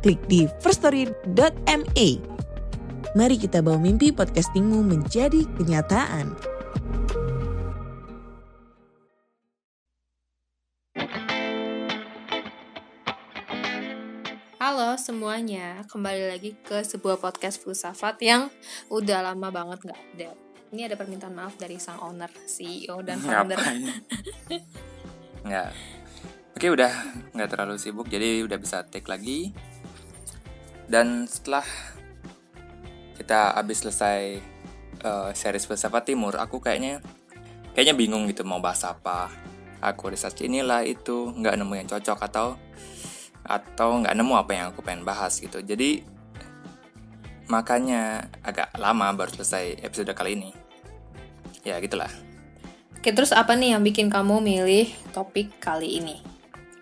klik di firststory.me. Mari kita bawa mimpi podcastingmu menjadi kenyataan. Halo semuanya, kembali lagi ke sebuah podcast filsafat yang udah lama banget nggak update. Ini ada permintaan maaf dari sang owner, CEO dan founder. Nggak. Oke udah nggak terlalu sibuk jadi udah bisa take lagi. Dan setelah kita habis selesai uh, series filsafat timur, aku kayaknya kayaknya bingung gitu mau bahas apa. Aku research inilah itu nggak nemu yang cocok atau atau nggak nemu apa yang aku pengen bahas gitu. Jadi makanya agak lama baru selesai episode kali ini. Ya gitulah. Oke, terus apa nih yang bikin kamu milih topik kali ini?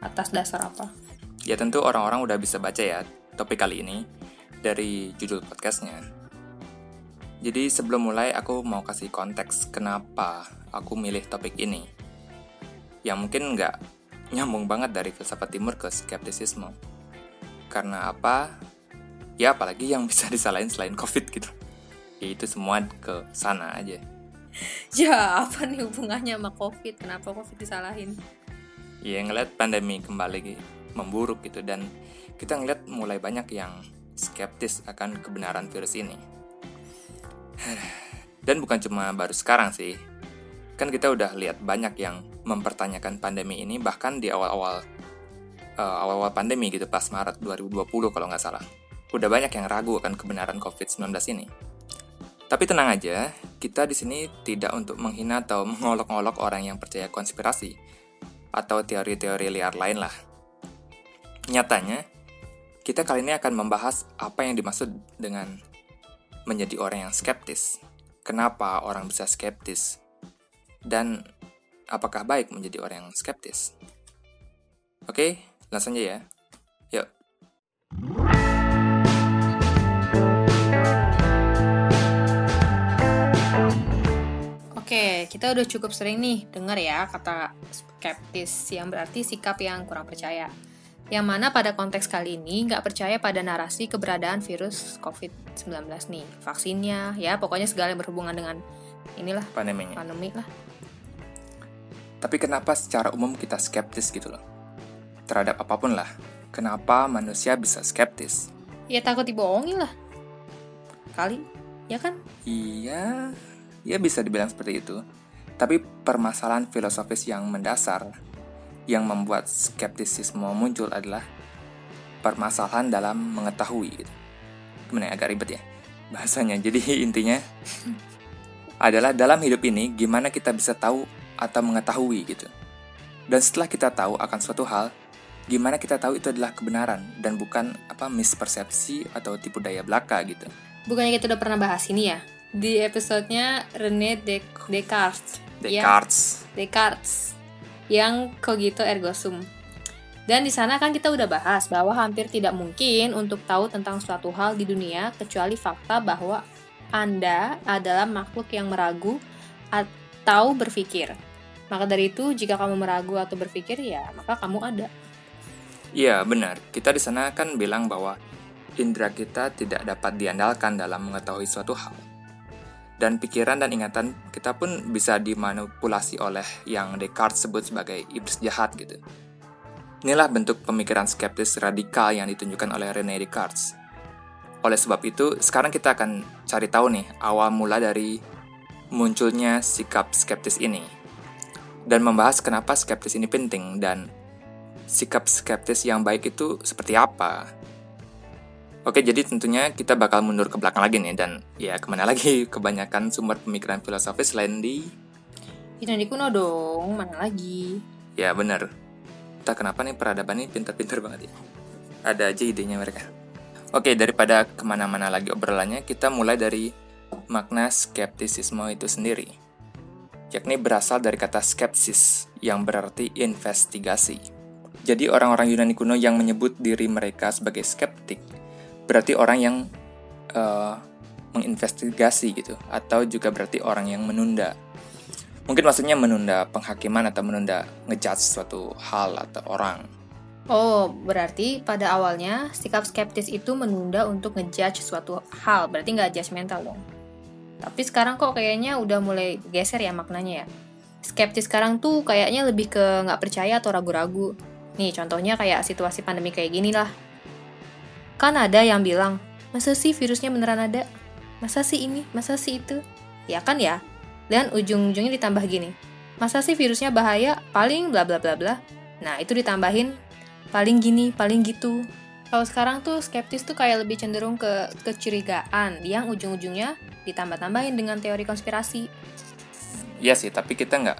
Atas dasar apa? Ya tentu orang-orang udah bisa baca ya topik kali ini dari judul podcastnya. Jadi sebelum mulai aku mau kasih konteks kenapa aku milih topik ini. Yang mungkin nggak nyambung banget dari filsafat timur ke skeptisisme. Karena apa? Ya apalagi yang bisa disalahin selain covid gitu. Ya itu semua ke sana aja. Ya, apa nih hubungannya sama COVID? Kenapa COVID disalahin? Ya ngeliat pandemi kembali memburuk gitu dan kita ngeliat mulai banyak yang skeptis akan kebenaran virus ini. Dan bukan cuma baru sekarang sih. Kan kita udah lihat banyak yang mempertanyakan pandemi ini bahkan di awal-awal uh, awal-awal pandemi gitu pas Maret 2020 kalau nggak salah. Udah banyak yang ragu akan kebenaran COVID-19 ini. Tapi tenang aja, kita di sini tidak untuk menghina atau mengolok-olok orang yang percaya konspirasi atau teori-teori liar lain lah. Nyatanya, kita kali ini akan membahas apa yang dimaksud dengan menjadi orang yang skeptis. Kenapa orang bisa skeptis? Dan apakah baik menjadi orang yang skeptis? Oke, langsung aja ya. Yuk. Oke, kita udah cukup sering nih dengar ya kata skeptis yang berarti sikap yang kurang percaya. Yang mana pada konteks kali ini nggak percaya pada narasi keberadaan virus COVID-19 nih, vaksinnya, ya pokoknya segala yang berhubungan dengan inilah Pandeminya. pandemi lah. Tapi kenapa secara umum kita skeptis gitu loh? Terhadap apa pun lah. Kenapa manusia bisa skeptis? Ya takut dibohongi lah. Kali, ya kan? Iya, ya bisa dibilang seperti itu. Tapi permasalahan filosofis yang mendasar yang membuat skeptisisme muncul adalah permasalahan dalam mengetahui. Gitu. Gimana ya, agak ribet ya bahasanya. Jadi intinya adalah dalam hidup ini gimana kita bisa tahu atau mengetahui gitu. Dan setelah kita tahu akan suatu hal, gimana kita tahu itu adalah kebenaran dan bukan apa mispersepsi atau tipu daya belaka gitu. Bukannya kita udah pernah bahas ini ya? Di episodenya René Des- Descartes. yang- Descartes. Yang cogito ergo sum. Dan di sana kan kita udah bahas bahwa hampir tidak mungkin untuk tahu tentang suatu hal di dunia kecuali fakta bahwa Anda adalah makhluk yang meragu atau berpikir. Maka dari itu, jika kamu meragu atau berpikir, ya maka kamu ada. Iya, benar. Kita di sana kan bilang bahwa indera kita tidak dapat diandalkan dalam mengetahui suatu hal. Dan pikiran dan ingatan kita pun bisa dimanipulasi oleh yang Descartes sebut sebagai iblis jahat gitu. Inilah bentuk pemikiran skeptis radikal yang ditunjukkan oleh René Descartes. Oleh sebab itu, sekarang kita akan cari tahu nih awal mula dari munculnya sikap skeptis ini. Dan membahas kenapa skeptis ini penting dan sikap skeptis yang baik itu seperti apa. Oke, jadi tentunya kita bakal mundur ke belakang lagi nih dan ya ke mana lagi kebanyakan sumber pemikiran filosofis selain di Yunani kuno dong, mana lagi? ya bener. Entah kenapa nih peradaban ini pintar-pintar banget ya. Ada aja idenya mereka. Oke, daripada ke mana-mana lagi obrolannya, kita mulai dari makna skeptisisme itu sendiri. Yakni berasal dari kata skepsis, yang berarti investigasi. Jadi orang-orang Yunani kuno yang menyebut diri mereka sebagai skeptik, berarti orang yang uh, menginvestigasi gitu, atau juga berarti orang yang menunda. Mungkin maksudnya menunda penghakiman atau menunda ngejudge suatu hal atau orang. Oh, berarti pada awalnya sikap skeptis itu menunda untuk ngejudge suatu hal, berarti nggak judgmental dong. Tapi sekarang kok kayaknya udah mulai geser ya maknanya ya. Skeptis sekarang tuh kayaknya lebih ke nggak percaya atau ragu-ragu. Nih contohnya kayak situasi pandemi kayak gini lah. Kan ada yang bilang, masa sih virusnya beneran ada? Masa sih ini? Masa sih itu? Ya kan ya? Dan ujung-ujungnya ditambah gini. Masa sih virusnya bahaya? Paling bla bla bla bla. Nah, itu ditambahin paling gini, paling gitu. Kalau sekarang tuh skeptis tuh kayak lebih cenderung ke kecurigaan yang ujung-ujungnya ditambah-tambahin dengan teori konspirasi. Iya sih, tapi kita nggak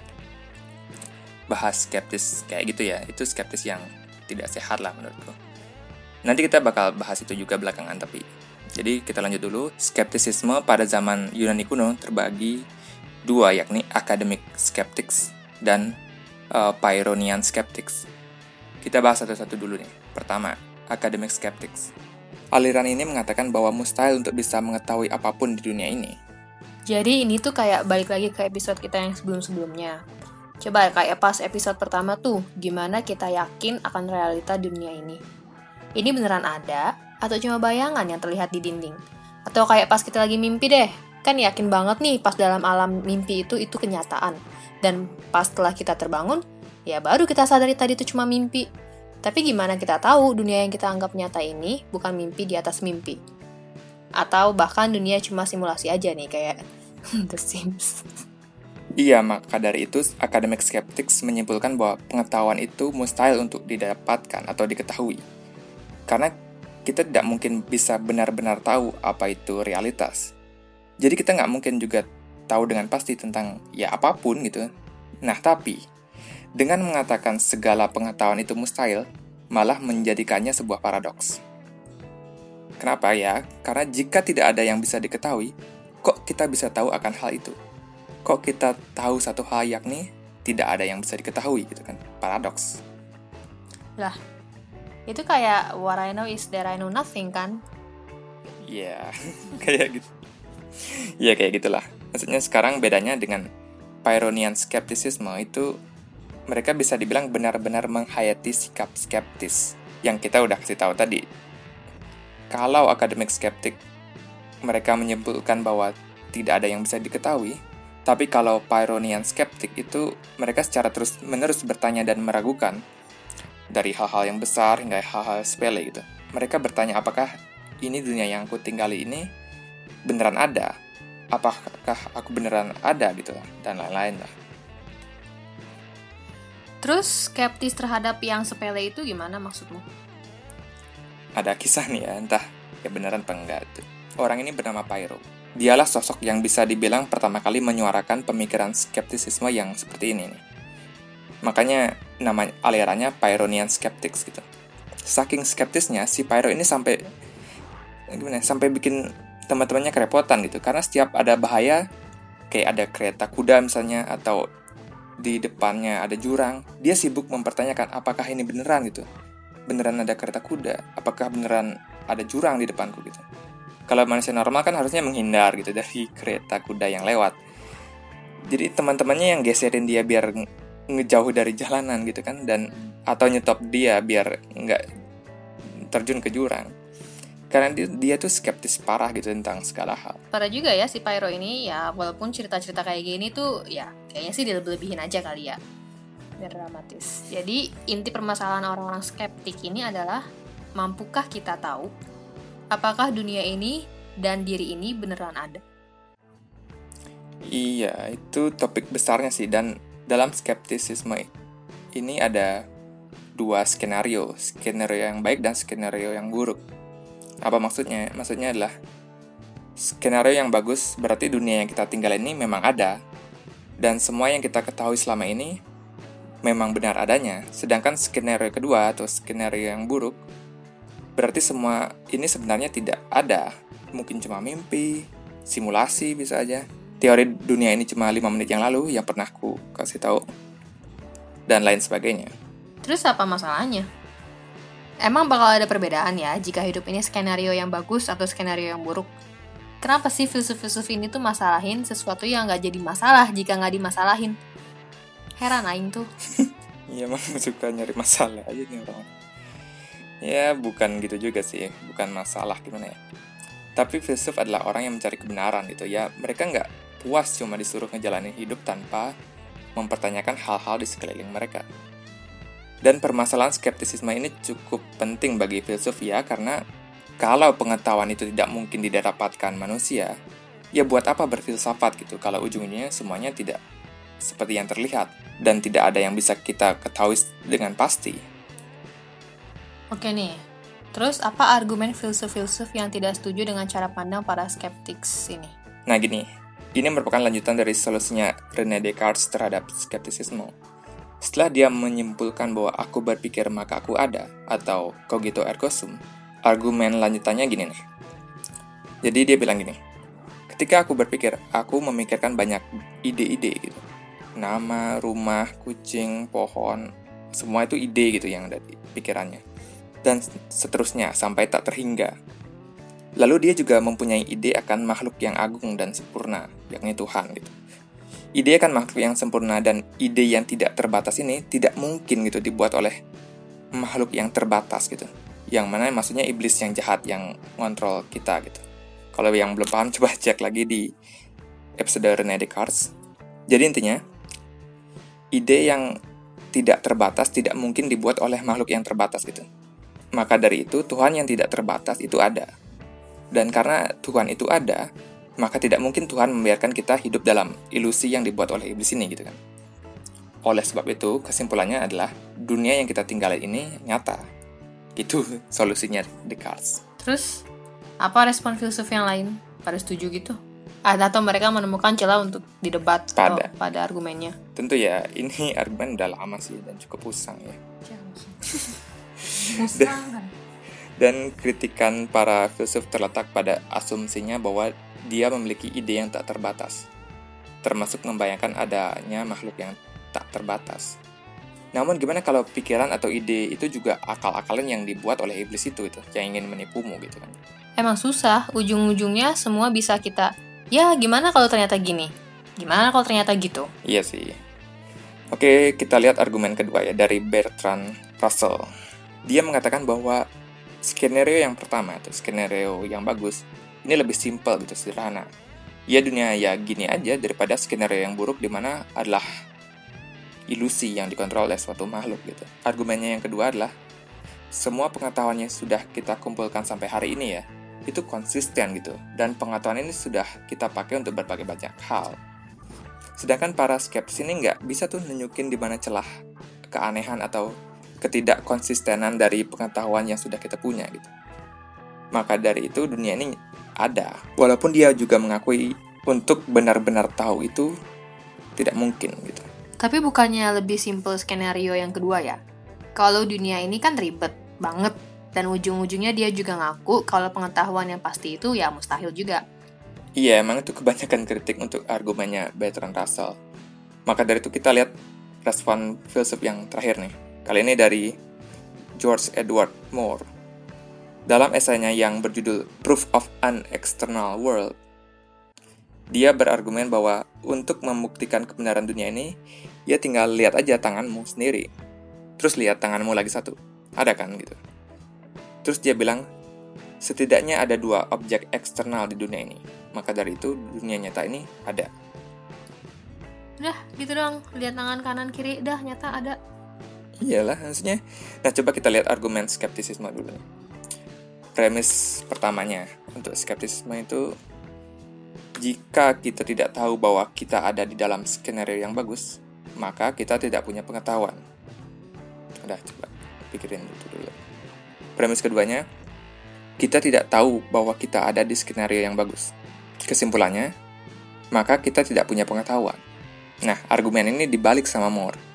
bahas skeptis kayak gitu ya. Itu skeptis yang tidak sehat lah menurutku. Nanti kita bakal bahas itu juga belakangan tapi. Jadi kita lanjut dulu. Skeptisisme pada zaman Yunani kuno terbagi dua yakni academic skeptics dan uh, Pyrrhonian skeptics. Kita bahas satu-satu dulu nih. Pertama, academic skeptics. Aliran ini mengatakan bahwa mustahil untuk bisa mengetahui apa pun di dunia ini. Jadi ini tuh kayak balik lagi ke episode kita yang sebelum-sebelumnya. Coba kayak pas episode pertama tuh, gimana kita yakin akan realita dunia ini. Ini beneran ada, atau cuma bayangan yang terlihat di dinding? Atau kayak pas kita lagi mimpi deh, kan yakin banget nih pas dalam alam mimpi itu itu kenyataan. Dan pas setelah kita terbangun, ya baru kita sadari tadi itu cuma mimpi. Tapi gimana kita tahu dunia yang kita anggap nyata ini bukan mimpi di atas mimpi? Atau bahkan dunia cuma simulasi aja nih kayak The Sims. Iya, maka dari itu akademik skeptics menyimpulkan bahwa pengetahuan itu mustahil untuk didapatkan atau diketahui. Karena kita tidak mungkin bisa benar-benar tahu apa itu realitas. Jadi kita nggak mungkin juga tahu dengan pasti tentang ya apa pun gitu. Nah, tapi dengan mengatakan segala pengetahuan itu mustahil, malah menjadikannya sebuah paradoks. Kenapa ya? Karena jika tidak ada yang bisa diketahui, kok kita bisa tahu akan hal itu? Kok kita tahu satu hal yakni tidak ada yang bisa diketahui gitu kan? Paradoks. Lah, itu kayak what I know is that I know nothing kan? Iya, yeah, kayak gitu. Iya kayak gitulah. Maksudnya sekarang bedanya dengan Pyrrhonian skepticism itu mereka bisa dibilang benar-benar menghayati sikap skeptis yang kita udah kasih tahu tadi. Kalau akademik skeptik mereka menyebutkan bahwa tidak ada yang bisa diketahui, tapi kalau Pyrrhonian skeptik itu mereka secara terus-menerus bertanya dan meragukan dari hal-hal yang besar hingga hal-hal sepele gitu. Mereka bertanya apakah ini dunia yang aku tinggali ini beneran ada? Apakah aku beneran ada gitu dan lain-lain lah. Terus skeptis terhadap yang sepele itu gimana maksudmu? Ada kisah nih ya, entah ya beneran apa enggak tuh. Orang ini bernama Pyro. Dialah sosok yang bisa dibilang pertama kali menyuarakan pemikiran skeptisisme yang seperti ini nih. Makanya nama alirannya Pyrrhonian Skeptics gitu. Saking skeptisnya, si Pyro ini sampai gimana? Sampai bikin teman-temannya kerepotan gitu. Karena setiap ada bahaya, kayak ada kereta kuda misalnya atau di depannya ada jurang, dia sibuk mempertanyakan apakah ini beneran gitu. Beneran ada kereta kuda, apakah beneran ada jurang di depanku gitu. Kalau manusia normal kan harusnya menghindar gitu dari kereta kuda yang lewat. Jadi teman-temannya yang geserin dia biar ngejauh dari jalanan gitu kan dan atau nyetop dia biar nggak terjun ke jurang karena dia, dia tuh skeptis parah gitu tentang segala hal. Parah juga ya si Pyro ini ya walaupun cerita-cerita kayak gini tuh ya kayaknya sih dilebih-lebihin aja kali ya. Biar dramatis. Jadi inti permasalahan orang-orang skeptik ini adalah mampukah kita tahu apakah dunia ini dan diri ini beneran ada? Iya, itu topik besarnya sih dan dalam skeptisisme ini ada dua skenario, skenario yang baik dan skenario yang buruk apa maksudnya? Maksudnya adalah skenario yang bagus berarti dunia yang kita tinggal ini memang ada dan semua yang kita ketahui selama ini memang benar adanya. Sedangkan skenario kedua atau skenario yang buruk berarti semua ini sebenarnya tidak ada. Mungkin cuma mimpi, simulasi bisa aja. Teori dunia ini cuma 5 menit yang lalu yang pernah ku kasih tahu dan lain sebagainya. Terus apa masalahnya? Emang bakal ada perbedaan ya jika hidup ini skenario yang bagus atau skenario yang buruk? Kenapa sih filsuf-filsuf ini tuh masalahin sesuatu yang nggak jadi masalah jika nggak dimasalahin? Heran aing tuh. Iya emang suka nyari masalah aja nih orang. Ya bukan gitu juga sih, bukan masalah gimana ya. Tapi filsuf adalah orang yang mencari kebenaran gitu ya. Mereka nggak puas cuma disuruh ngejalanin hidup tanpa mempertanyakan hal-hal di sekeliling mereka. Dan permasalahan skeptisisme ini cukup penting bagi filsuf ya, karena kalau pengetahuan itu tidak mungkin didapatkan manusia, ya buat apa berfilsafat gitu kalau ujungnya semuanya tidak seperti yang terlihat dan tidak ada yang bisa kita ketahui dengan pasti. Oke nih, terus apa argumen filsuf-filsuf yang tidak setuju dengan cara pandang para skeptics ini? Nah gini, ini merupakan lanjutan dari solusinya René Descartes terhadap skeptisisme. Setelah dia menyimpulkan bahwa aku berpikir maka aku ada, atau cogito ergo sum, argumen lanjutannya gini nih. Jadi dia bilang gini, ketika aku berpikir, aku memikirkan banyak ide-ide gitu. Nama, rumah, kucing, pohon, semua itu ide gitu yang ada di pikirannya. Dan seterusnya sampai tak terhingga. Lalu dia juga mempunyai ide akan makhluk yang agung dan sempurna, yakni Tuhan gitu ide kan makhluk yang sempurna dan ide yang tidak terbatas ini tidak mungkin gitu dibuat oleh makhluk yang terbatas gitu. Yang mana maksudnya iblis yang jahat yang ngontrol kita gitu. Kalau yang belum paham coba cek lagi di episode René Descartes. Jadi intinya ide yang tidak terbatas tidak mungkin dibuat oleh makhluk yang terbatas gitu. Maka dari itu Tuhan yang tidak terbatas itu ada. Dan karena Tuhan itu ada, maka tidak mungkin Tuhan membiarkan kita hidup dalam ilusi yang dibuat oleh iblis ini gitu kan. Oleh sebab itu, kesimpulannya adalah dunia yang kita tinggali ini nyata. Itu solusinya Descartes. Terus, apa respon filsuf yang lain? Pada setuju gitu? Atau mereka menemukan celah untuk didebat pada. pada argumennya? Tentu ya, ini argumen udah lama sih dan cukup usang ya. dan, dan kritikan para filsuf terletak pada asumsinya bahwa dia memiliki ide yang tak terbatas, termasuk membayangkan adanya makhluk yang tak terbatas. Namun gimana kalau pikiran atau ide itu juga akal-akalan yang dibuat oleh iblis itu itu yang ingin menipumu gitu kan. Emang susah, ujung-ujungnya semua bisa kita ya gimana kalau ternyata gini? Gimana kalau ternyata gitu? Iya sih. Oke, kita lihat argumen kedua ya dari Bertrand Russell. Dia mengatakan bahwa skenario yang pertama itu skenario yang bagus ini lebih simpel gitu, sederhana. Ya dunia ya gini aja daripada skenario yang buruk di mana adalah ilusi yang dikontrol oleh suatu makhluk gitu. Argumennya yang kedua adalah semua pengetahuannya sudah kita kumpulkan sampai hari ini ya, itu konsisten gitu. Dan pengetahuan ini sudah kita pakai untuk berbagai banyak hal. Sedangkan para skeptis ini nggak bisa tuh nunjukin di mana celah keanehan atau ketidakkonsistenan dari pengetahuan yang sudah kita punya gitu. Maka dari itu dunia ini ada. Walaupun dia juga mengakui untuk benar-benar tahu itu tidak mungkin gitu. Tapi bukannya lebih simple skenario yang kedua ya? Kalau dunia ini kan ribet banget dan ujung-ujungnya dia juga ngaku kalau pengetahuan yang pasti itu ya mustahil juga. Iya, emang itu kebanyakan kritik untuk argumennya Bertrand Russell. Maka dari itu kita lihat respon filsuf yang terakhir nih. Kali ini dari George Edward Moore dalam esainya yang berjudul Proof of an External World, dia berargumen bahwa untuk membuktikan kebenaran dunia ini, ya tinggal lihat aja tanganmu sendiri. Terus lihat tanganmu lagi satu. Ada kan gitu. Terus dia bilang, setidaknya ada dua objek eksternal di dunia ini. Maka dari itu, dunia nyata ini ada. Udah, gitu dong. Lihat tangan kanan kiri, dah nyata ada. Iyalah, maksudnya. Nah, coba kita lihat argumen skeptisisme dulu premis pertamanya untuk skeptisisme itu jika kita tidak tahu bahwa kita ada di dalam skenario yang bagus, maka kita tidak punya pengetahuan. Udah, coba pikirin itu dulu. Premis keduanya, kita tidak tahu bahwa kita ada di skenario yang bagus. Kesimpulannya, maka kita tidak punya pengetahuan. Nah, argumen ini dibalik sama Moore.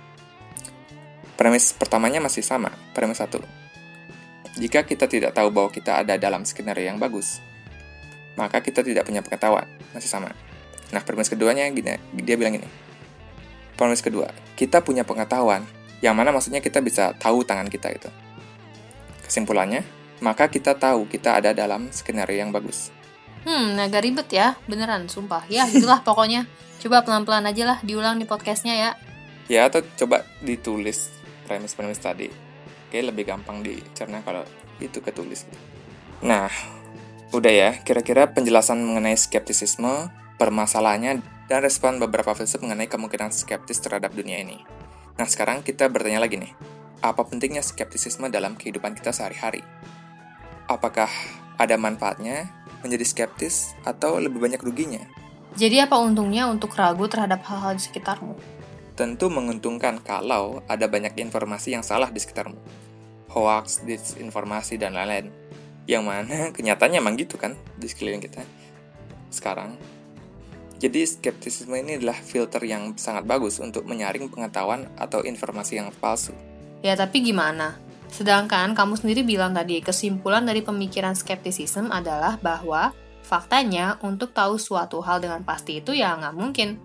Premis pertamanya masih sama, premis satu Jika kita tidak tahu bahwa kita ada dalam skenario yang bagus, maka kita tidak punya pengetahuan. Masih sama. Nah, premis keduanya gini, dia bilang gini. Premis kedua, kita punya pengetahuan, yang mana maksudnya kita bisa tahu tangan kita itu. Kesimpulannya, maka kita tahu kita ada dalam skenario yang bagus. Hmm, agak ribet ya, beneran, sumpah. Ya, itulah pokoknya. Coba pelan-pelan aja lah diulang di podcastnya ya. Ya, atau coba ditulis premis-premis tadi. Kayak lebih gampang dicerna kalau itu ketulis. Nah, udah ya, kira-kira penjelasan mengenai skeptisisme, permasalahannya, dan respon beberapa filsuf mengenai kemungkinan skeptis terhadap dunia ini. Nah, sekarang kita bertanya lagi nih, apa pentingnya skeptisisme dalam kehidupan kita sehari-hari? Apakah ada manfaatnya menjadi skeptis atau lebih banyak ruginya? Jadi apa untungnya untuk ragu terhadap hal-hal di sekitarmu? Tentu menguntungkan kalau ada banyak informasi yang salah di sekitarmu. Hoax, disinformasi, dan lain-lain. Yang mana kenyataannya emang gitu kan di sekeliling kita sekarang. Jadi skeptisisme ini adalah filter yang sangat bagus untuk menyaring pengetahuan atau informasi yang palsu. Ya tapi gimana? Sedangkan kamu sendiri bilang tadi, kesimpulan dari pemikiran skeptisisme adalah bahwa faktanya untuk tahu suatu hal dengan pasti itu ya nggak mungkin.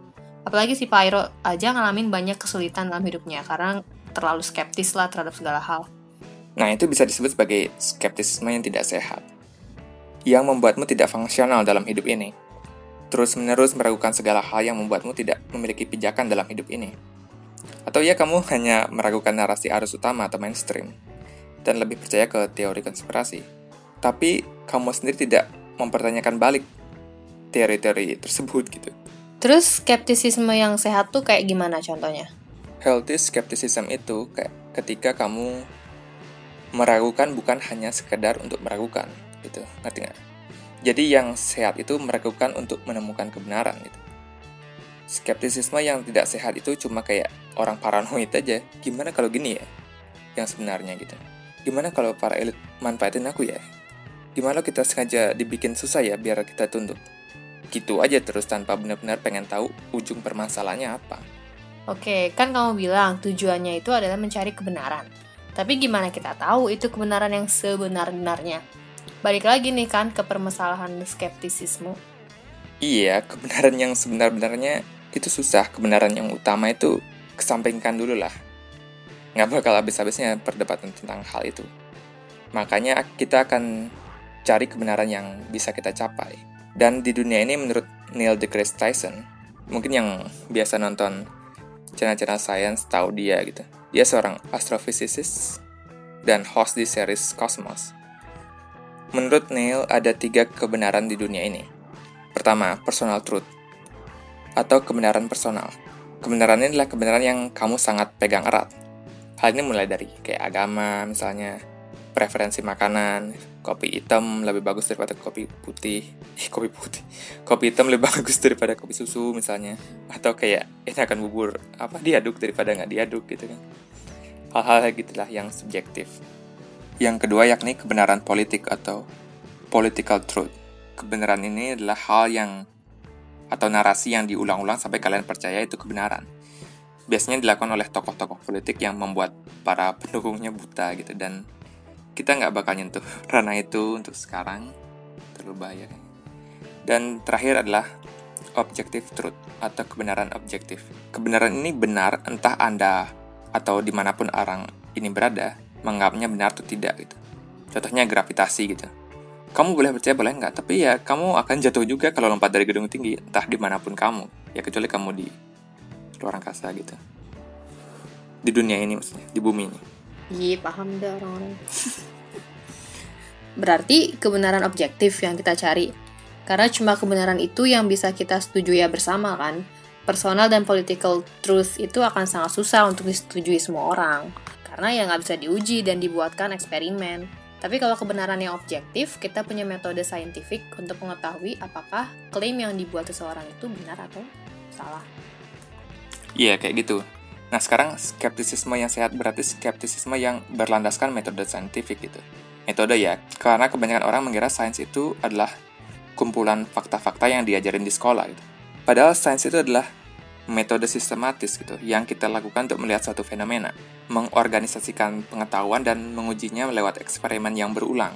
Apalagi si Pyro aja ngalamin banyak kesulitan dalam hidupnya karena terlalu skeptis lah terhadap segala hal. Nah, itu bisa disebut sebagai skeptisisme yang tidak sehat. Yang membuatmu tidak fungsional dalam hidup ini terus-menerus meragukan segala hal yang membuatmu tidak memiliki pijakan dalam hidup ini. Atau ya kamu hanya meragukan narasi arus utama atau mainstream, dan lebih percaya ke teori konspirasi. Tapi kamu sendiri tidak mempertanyakan balik teori-teori tersebut gitu. Terus skeptisisme yang sehat tuh kayak gimana contohnya? Healthy skepticism itu kayak ketika kamu meragukan bukan hanya sekedar untuk meragukan gitu, ngerti nggak? Jadi yang sehat itu meragukan untuk menemukan kebenaran gitu. Skeptisisme yang tidak sehat itu cuma kayak orang paranoid aja. Gimana kalau gini ya? Yang sebenarnya gitu. Gimana kalau para elit manfaatin aku ya? Gimana kita sengaja dibikin susah ya biar kita tunduk? Gitu aja terus tanpa benar-benar pengen tahu ujung permasalahannya apa. Oke, kan kamu bilang tujuannya itu adalah mencari kebenaran. Tapi gimana kita tahu itu kebenaran yang sebenar-benarnya? balik lagi nih kan ke permasalahan skeptisisme. Iya, kebenaran yang sebenar-benarnya itu susah. Kebenaran yang utama itu kesampingkan dulu lah. Nggak bakal habis-habisnya perdebatan tentang hal itu. Makanya kita akan cari kebenaran yang bisa kita capai. Dan di dunia ini menurut Neil deGrasse Tyson, mungkin yang biasa nonton channel-channel science tahu dia gitu. Dia seorang astrophysicist dan host di series Cosmos. Menurut Neil, ada tiga kebenaran di dunia ini. Pertama, personal truth, atau kebenaran personal. Kebenaran ini adalah kebenaran yang kamu sangat pegang erat. Hal ini mulai dari kayak agama, misalnya preferensi makanan, kopi hitam lebih bagus daripada kopi putih, eh, kopi putih, kopi hitam lebih bagus daripada kopi susu misalnya, atau kayak ini akan bubur apa diaduk daripada nggak diaduk gitu kan. Hal-hal gitulah yang subjektif. Yang kedua yakni kebenaran politik atau political truth. Kebenaran ini adalah hal yang atau narasi yang diulang-ulang sampai kalian percaya itu kebenaran. Biasanya dilakukan oleh tokoh-tokoh politik yang membuat para pendukungnya buta gitu dan kita nggak bakal nyentuh ranah itu untuk sekarang terlalu bahaya. Dan terakhir adalah objective truth atau kebenaran objektif. Kebenaran ini benar entah Anda atau di mana pun orang ini berada, menganggapnya benar atau tidak gitu. Contohnya gravitasi gitu. Kamu boleh percaya boleh nggak, tapi ya kamu akan jatuh juga kalau lompat dari gedung tinggi, entah di mana pun kamu. Ya kecuali kamu di luar angkasa gitu. Di dunia ini maksudnya, di bumi ini. Iya paham deh orang-orang. Berarti kebenaran objektif yang kita cari. Karena cuma kebenaran itu yang bisa kita setujui ya bersama kan. Personal dan political truth itu akan sangat susah untuk disetujui semua orang karena ya nggak bisa diuji dan dibuatkan eksperimen. Tapi kalau kebenaran yang objektif, kita punya metode saintifik untuk mengetahui apakah klaim yang dibuat seseorang itu benar atau salah. Iya, kayak gitu. Nah, sekarang skeptisisme yang sehat berarti skeptisisme yang berlandaskan metode saintifik gitu. Metode ya, karena kebanyakan orang mengira sains itu adalah kumpulan fakta-fakta yang diajarin di sekolah gitu. Padahal sains itu adalah metode sistematis gitu yang kita lakukan untuk melihat suatu fenomena, mengorganisasikan pengetahuan dan mengujinya lewat eksperimen yang berulang.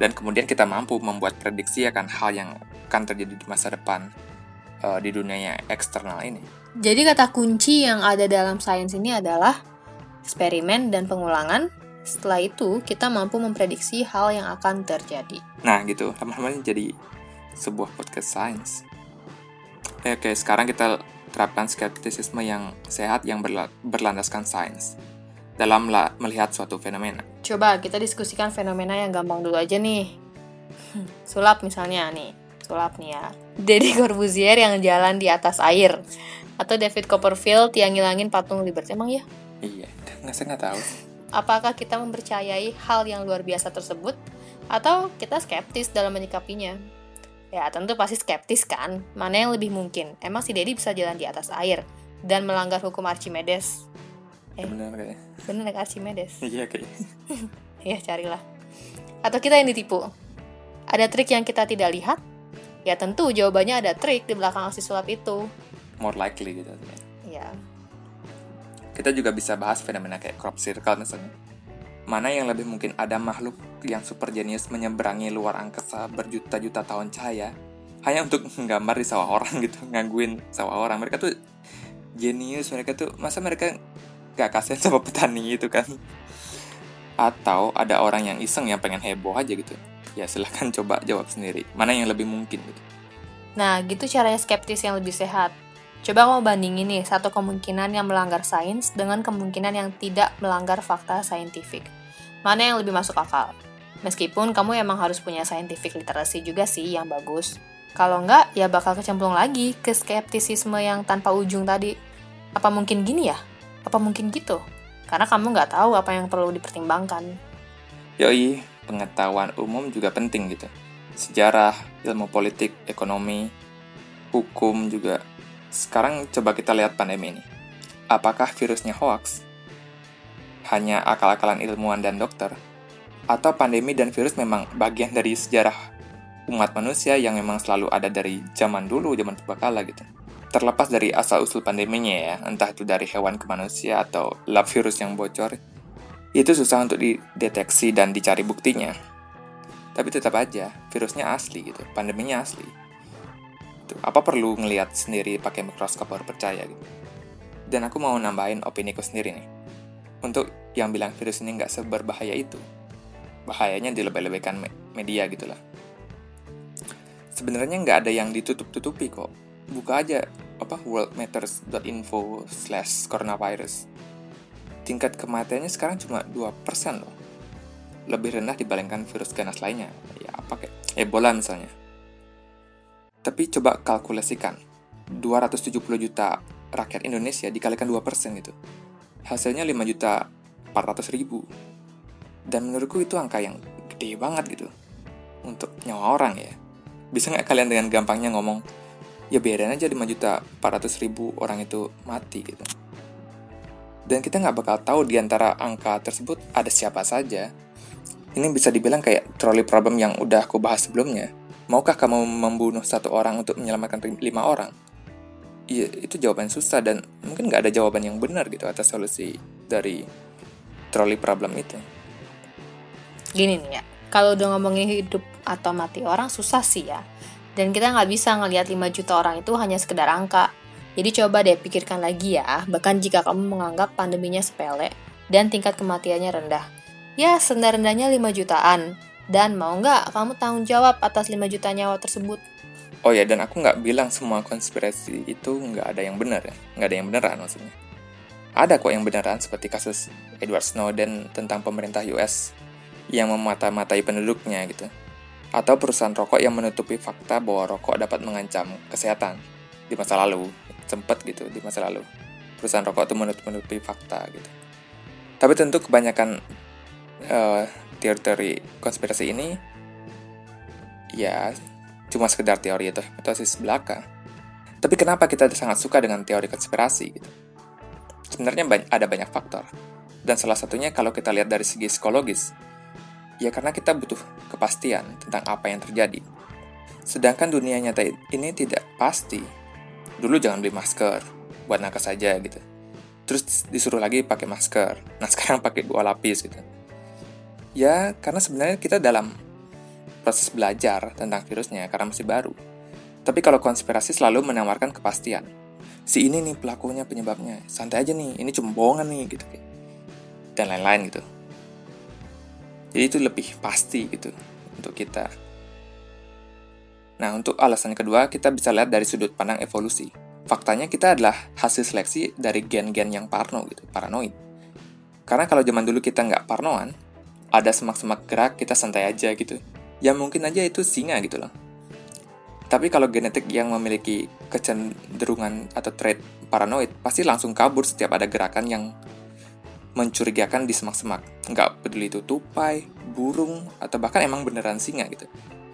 Dan kemudian kita mampu membuat prediksi akan hal yang akan terjadi di masa depan uh, di dunia eksternal ini. Jadi kata kunci yang ada dalam sains ini adalah eksperimen dan pengulangan. Setelah itu, kita mampu memprediksi hal yang akan terjadi. Nah, gitu. Teman-teman jadi sebuah podcast sains. Oke, sekarang kita terapkan skeptisisme yang sehat yang berla berlandaskan sains dalam melihat suatu fenomena. Coba kita diskusikan fenomena yang gampang dulu aja nih. Sulap misalnya nih, sulap nih ya. Deddy Corbuzier yang jalan di atas air. Atau David Copperfield yang ngilangin patung Liberty. Emang ya? Iya, nggak saya nggak tahu. Apakah kita mempercayai hal yang luar biasa tersebut? Atau kita skeptis dalam menyikapinya? Ya tentu pasti skeptis kan, mana yang lebih mungkin? Emang si Dedi bisa jalan di atas air dan melanggar hukum Archimedes? Eh, bener kayaknya. Bener kayak Archimedes? Iya kayaknya. ya carilah. Atau kita yang ditipu? Ada trik yang kita tidak lihat? Ya tentu jawabannya ada trik di belakang aksi sulap itu. More likely gitu. Iya. Kita juga bisa bahas fenomena kayak crop circle misalnya Mana yang lebih mungkin ada makhluk yang super jenius menyeberangi luar angkasa berjuta-juta tahun cahaya hanya untuk menggambar di sawah orang gitu, ngangguin sawah orang. Mereka tuh jenius, mereka tuh masa mereka gak kasihan sama petani itu kan? Atau ada orang yang iseng yang pengen heboh aja gitu. Ya silahkan coba jawab sendiri. Mana yang lebih mungkin gitu. Nah, gitu caranya skeptis yang lebih sehat. Coba kamu bandingin nih satu kemungkinan yang melanggar sains dengan kemungkinan yang tidak melanggar fakta saintifik. Mana yang lebih masuk akal? Meskipun kamu emang harus punya scientific literasi juga sih yang bagus. Kalau enggak, ya bakal kecemplung lagi ke skeptisisme yang tanpa ujung tadi. Apa mungkin gini ya? Apa mungkin gitu? Karena kamu nggak tahu apa yang perlu dipertimbangkan. Yoi, pengetahuan umum juga penting gitu. Sejarah, ilmu politik, ekonomi, hukum juga sekarang coba kita lihat pandemi ini. Apakah virusnya hoax? Hanya akal-akalan ilmuwan dan dokter? Atau pandemi dan virus memang bagian dari sejarah umat manusia yang memang selalu ada dari zaman dulu, zaman purbakala gitu. Terlepas dari asal-usul pandeminya ya, entah itu dari hewan ke manusia atau lab virus yang bocor, itu susah untuk dideteksi dan dicari buktinya. Tapi tetap aja, virusnya asli gitu, pandeminya asli gitu. Apa perlu ngelihat sendiri pakai mikroskop baru percaya gitu. Dan aku mau nambahin opini ku sendiri nih. Untuk yang bilang virus ini nggak seberbahaya itu. Bahayanya dilebih-lebihkan media gitu lah. Sebenarnya nggak ada yang ditutup-tutupi kok. Buka aja apa worldmatters.info slash coronavirus. Tingkat kematiannya sekarang cuma 2% loh. Lebih rendah dibandingkan virus ganas lainnya. Ya apa kayak Ebola misalnya tapi coba kalkulasikan, 270 juta rakyat Indonesia dikalikan 2% gitu. Hasilnya 5 juta 400 ribu. Dan menurutku itu angka yang gede banget gitu. Untuk nyawa orang ya. Bisa nggak kalian dengan gampangnya ngomong, ya biarin aja 5 juta 400 ribu orang itu mati gitu. Dan kita nggak bakal tahu di antara angka tersebut ada siapa saja. Ini bisa dibilang kayak trolley problem yang udah aku bahas sebelumnya Maukah kamu membunuh satu orang untuk menyelamatkan lima orang? Iya, itu jawaban susah dan mungkin nggak ada jawaban yang benar gitu atas solusi dari trolley problem itu. Gini nih ya, kalau udah ngomongin hidup atau mati orang susah sih ya. Dan kita nggak bisa ngelihat 5 juta orang itu hanya sekedar angka. Jadi coba deh pikirkan lagi ya, bahkan jika kamu menganggap pandeminya sepele dan tingkat kematiannya rendah. Ya, serendah-rendahnya 5 jutaan, dan mau nggak kamu tanggung jawab atas 5 juta nyawa tersebut? Oh ya, dan aku nggak bilang semua konspirasi itu nggak ada yang benar ya. Nggak ada yang beneran maksudnya. Ada kok yang beneran seperti kasus Edward Snowden tentang pemerintah US yang memata-matai penduduknya gitu. Atau perusahaan rokok yang menutupi fakta bahwa rokok dapat mengancam kesehatan di masa lalu. Sempet gitu di masa lalu. Perusahaan rokok itu menutupi fakta gitu. Tapi tentu kebanyakan uh, teori-teori konspirasi ini ya cuma sekedar teori atau hipotesis belaka. Tapi kenapa kita sangat suka dengan teori konspirasi gitu? Sebenarnya ada banyak faktor. Dan salah satunya kalau kita lihat dari segi psikologis, ya karena kita butuh kepastian tentang apa yang terjadi. Sedangkan dunia nyata ini tidak pasti. Dulu jangan beli masker, buat nakes saja gitu terus disuruh lagi pakai masker nah sekarang pakai dua lapis gitu ya karena sebenarnya kita dalam proses belajar tentang virusnya karena masih baru. Tapi kalau konspirasi selalu menawarkan kepastian. Si ini nih pelakunya penyebabnya. Santai aja nih ini cuma nih gitu. Dan lain-lain gitu. Jadi itu lebih pasti gitu untuk kita. Nah, untuk alasan kedua, kita bisa lihat dari sudut pandang evolusi. Faktanya kita adalah hasil seleksi dari gen-gen yang parno gitu, paranoid. Karena kalau zaman dulu kita nggak parnoan, ada semak-semak gerak, kita santai aja gitu. Ya mungkin aja itu singa gitu loh. Tapi kalau genetik yang memiliki kecenderungan atau trait paranoid, pasti langsung kabur setiap ada gerakan yang mencurigakan di semak-semak. Nggak peduli itu tupai, burung, atau bahkan emang beneran singa gitu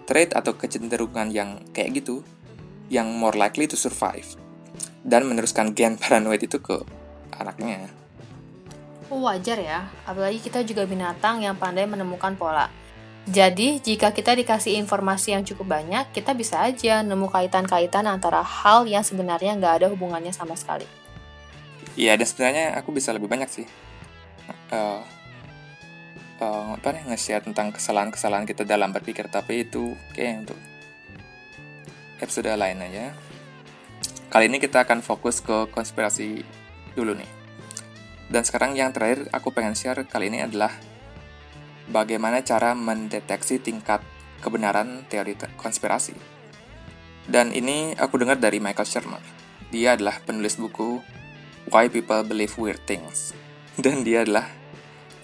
trait atau kecenderungan yang kayak gitu yang more likely to survive dan meneruskan gen paranoid itu ke anaknya. Wajar ya, apalagi kita juga binatang yang pandai menemukan pola. Jadi, jika kita dikasih informasi yang cukup banyak, kita bisa aja nemu kaitan-kaitan antara hal yang sebenarnya nggak ada hubungannya sama sekali. Iya, dan sebenarnya aku bisa lebih banyak sih. Uh, uh, apa nge-share tentang kesalahan-kesalahan kita dalam berpikir tapi itu kayak untuk episode lain aja kali ini kita akan fokus ke konspirasi dulu nih dan sekarang yang terakhir aku pengen share kali ini adalah bagaimana cara mendeteksi tingkat kebenaran teori konspirasi dan ini aku dengar dari Michael Shermer dia adalah penulis buku Why People Believe Weird Things dan dia adalah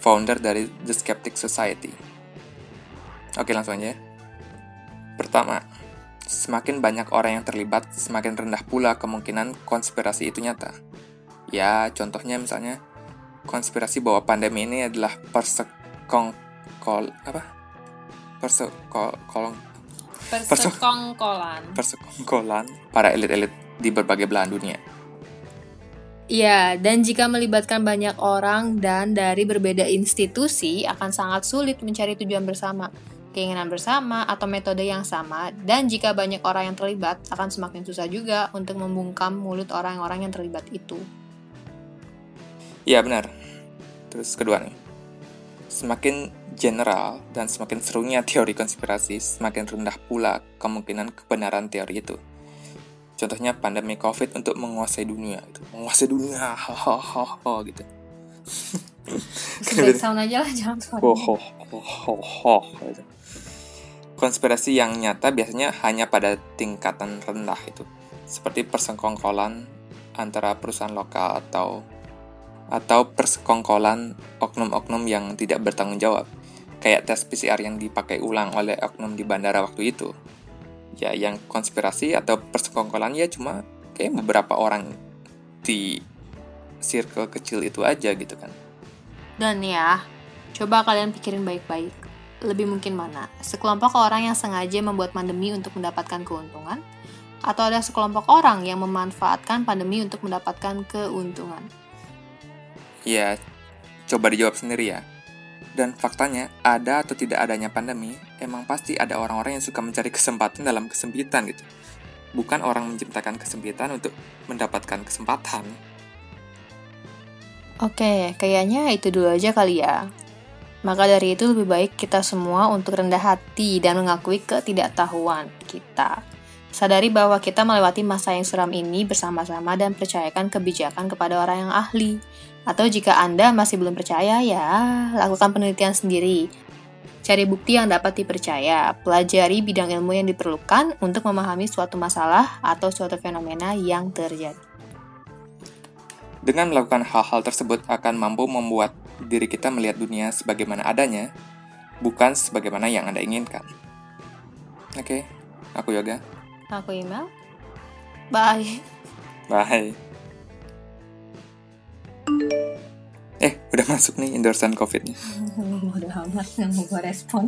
founder dari The Skeptic Society. Oke, langsung aja. Pertama, semakin banyak orang yang terlibat, semakin rendah pula kemungkinan konspirasi itu nyata. Ya, contohnya misalnya konspirasi bahwa pandemi ini adalah persekongkol apa? Persekol persekongkolan. Persekongkolan para elit-elit di berbagai belahan dunia. Ya, dan jika melibatkan banyak orang dan dari berbeda institusi akan sangat sulit mencari tujuan bersama, keinginan bersama, atau metode yang sama. Dan jika banyak orang yang terlibat, akan semakin susah juga untuk membungkam mulut orang-orang yang terlibat itu. Iya benar. Terus kedua nih, semakin general dan semakin serunya teori konspirasi, semakin rendah pula kemungkinan kebenaran teori itu. Contohnya pandemi COVID untuk menguasai dunia gitu. Menguasai dunia, hahaha gitu. Back sound aja lah, jangan suara. Ho, ho, ho, ho, gitu. Konspirasi yang nyata biasanya hanya pada tingkatan rendah itu. Seperti persekongkolan antara perusahaan lokal atau atau persekongkolan oknum-oknum yang tidak bertanggung jawab. Kayak tes PCR yang dipakai ulang oleh oknum di bandara waktu itu ya yang konspirasi atau persekongkolan ya cuma kayak beberapa orang di circle kecil itu aja gitu kan. Dan ya, coba kalian pikirin baik-baik. Lebih mungkin mana? Sekelompok orang yang sengaja membuat pandemi untuk mendapatkan keuntungan atau ada sekelompok orang yang memanfaatkan pandemi untuk mendapatkan keuntungan? Ya, coba dijawab sendiri ya. Dan faktanya, ada atau tidak adanya pandemi, emang pasti ada orang-orang yang suka mencari kesempatan dalam kesempitan gitu. Bukan orang menciptakan kesempitan untuk mendapatkan kesempatan. Oke, kayaknya itu dulu aja kali ya. Maka dari itu lebih baik kita semua untuk rendah hati dan mengakui ketidaktahuan kita. Sadari bahwa kita melewati masa yang suram ini bersama-sama dan percayakan kebijakan kepada orang yang ahli. Atau jika Anda masih belum percaya, ya lakukan penelitian sendiri. Cari bukti yang dapat dipercaya, pelajari bidang ilmu yang diperlukan untuk memahami suatu masalah atau suatu fenomena yang terjadi. Dengan melakukan hal-hal tersebut akan mampu membuat diri kita melihat dunia sebagaimana adanya, bukan sebagaimana yang Anda inginkan. Oke, aku Yoga. Aku Email. Bye. Bye. Eh, udah masuk nih endorsean COVID-nya. Udah amat, nggak mau gue respon.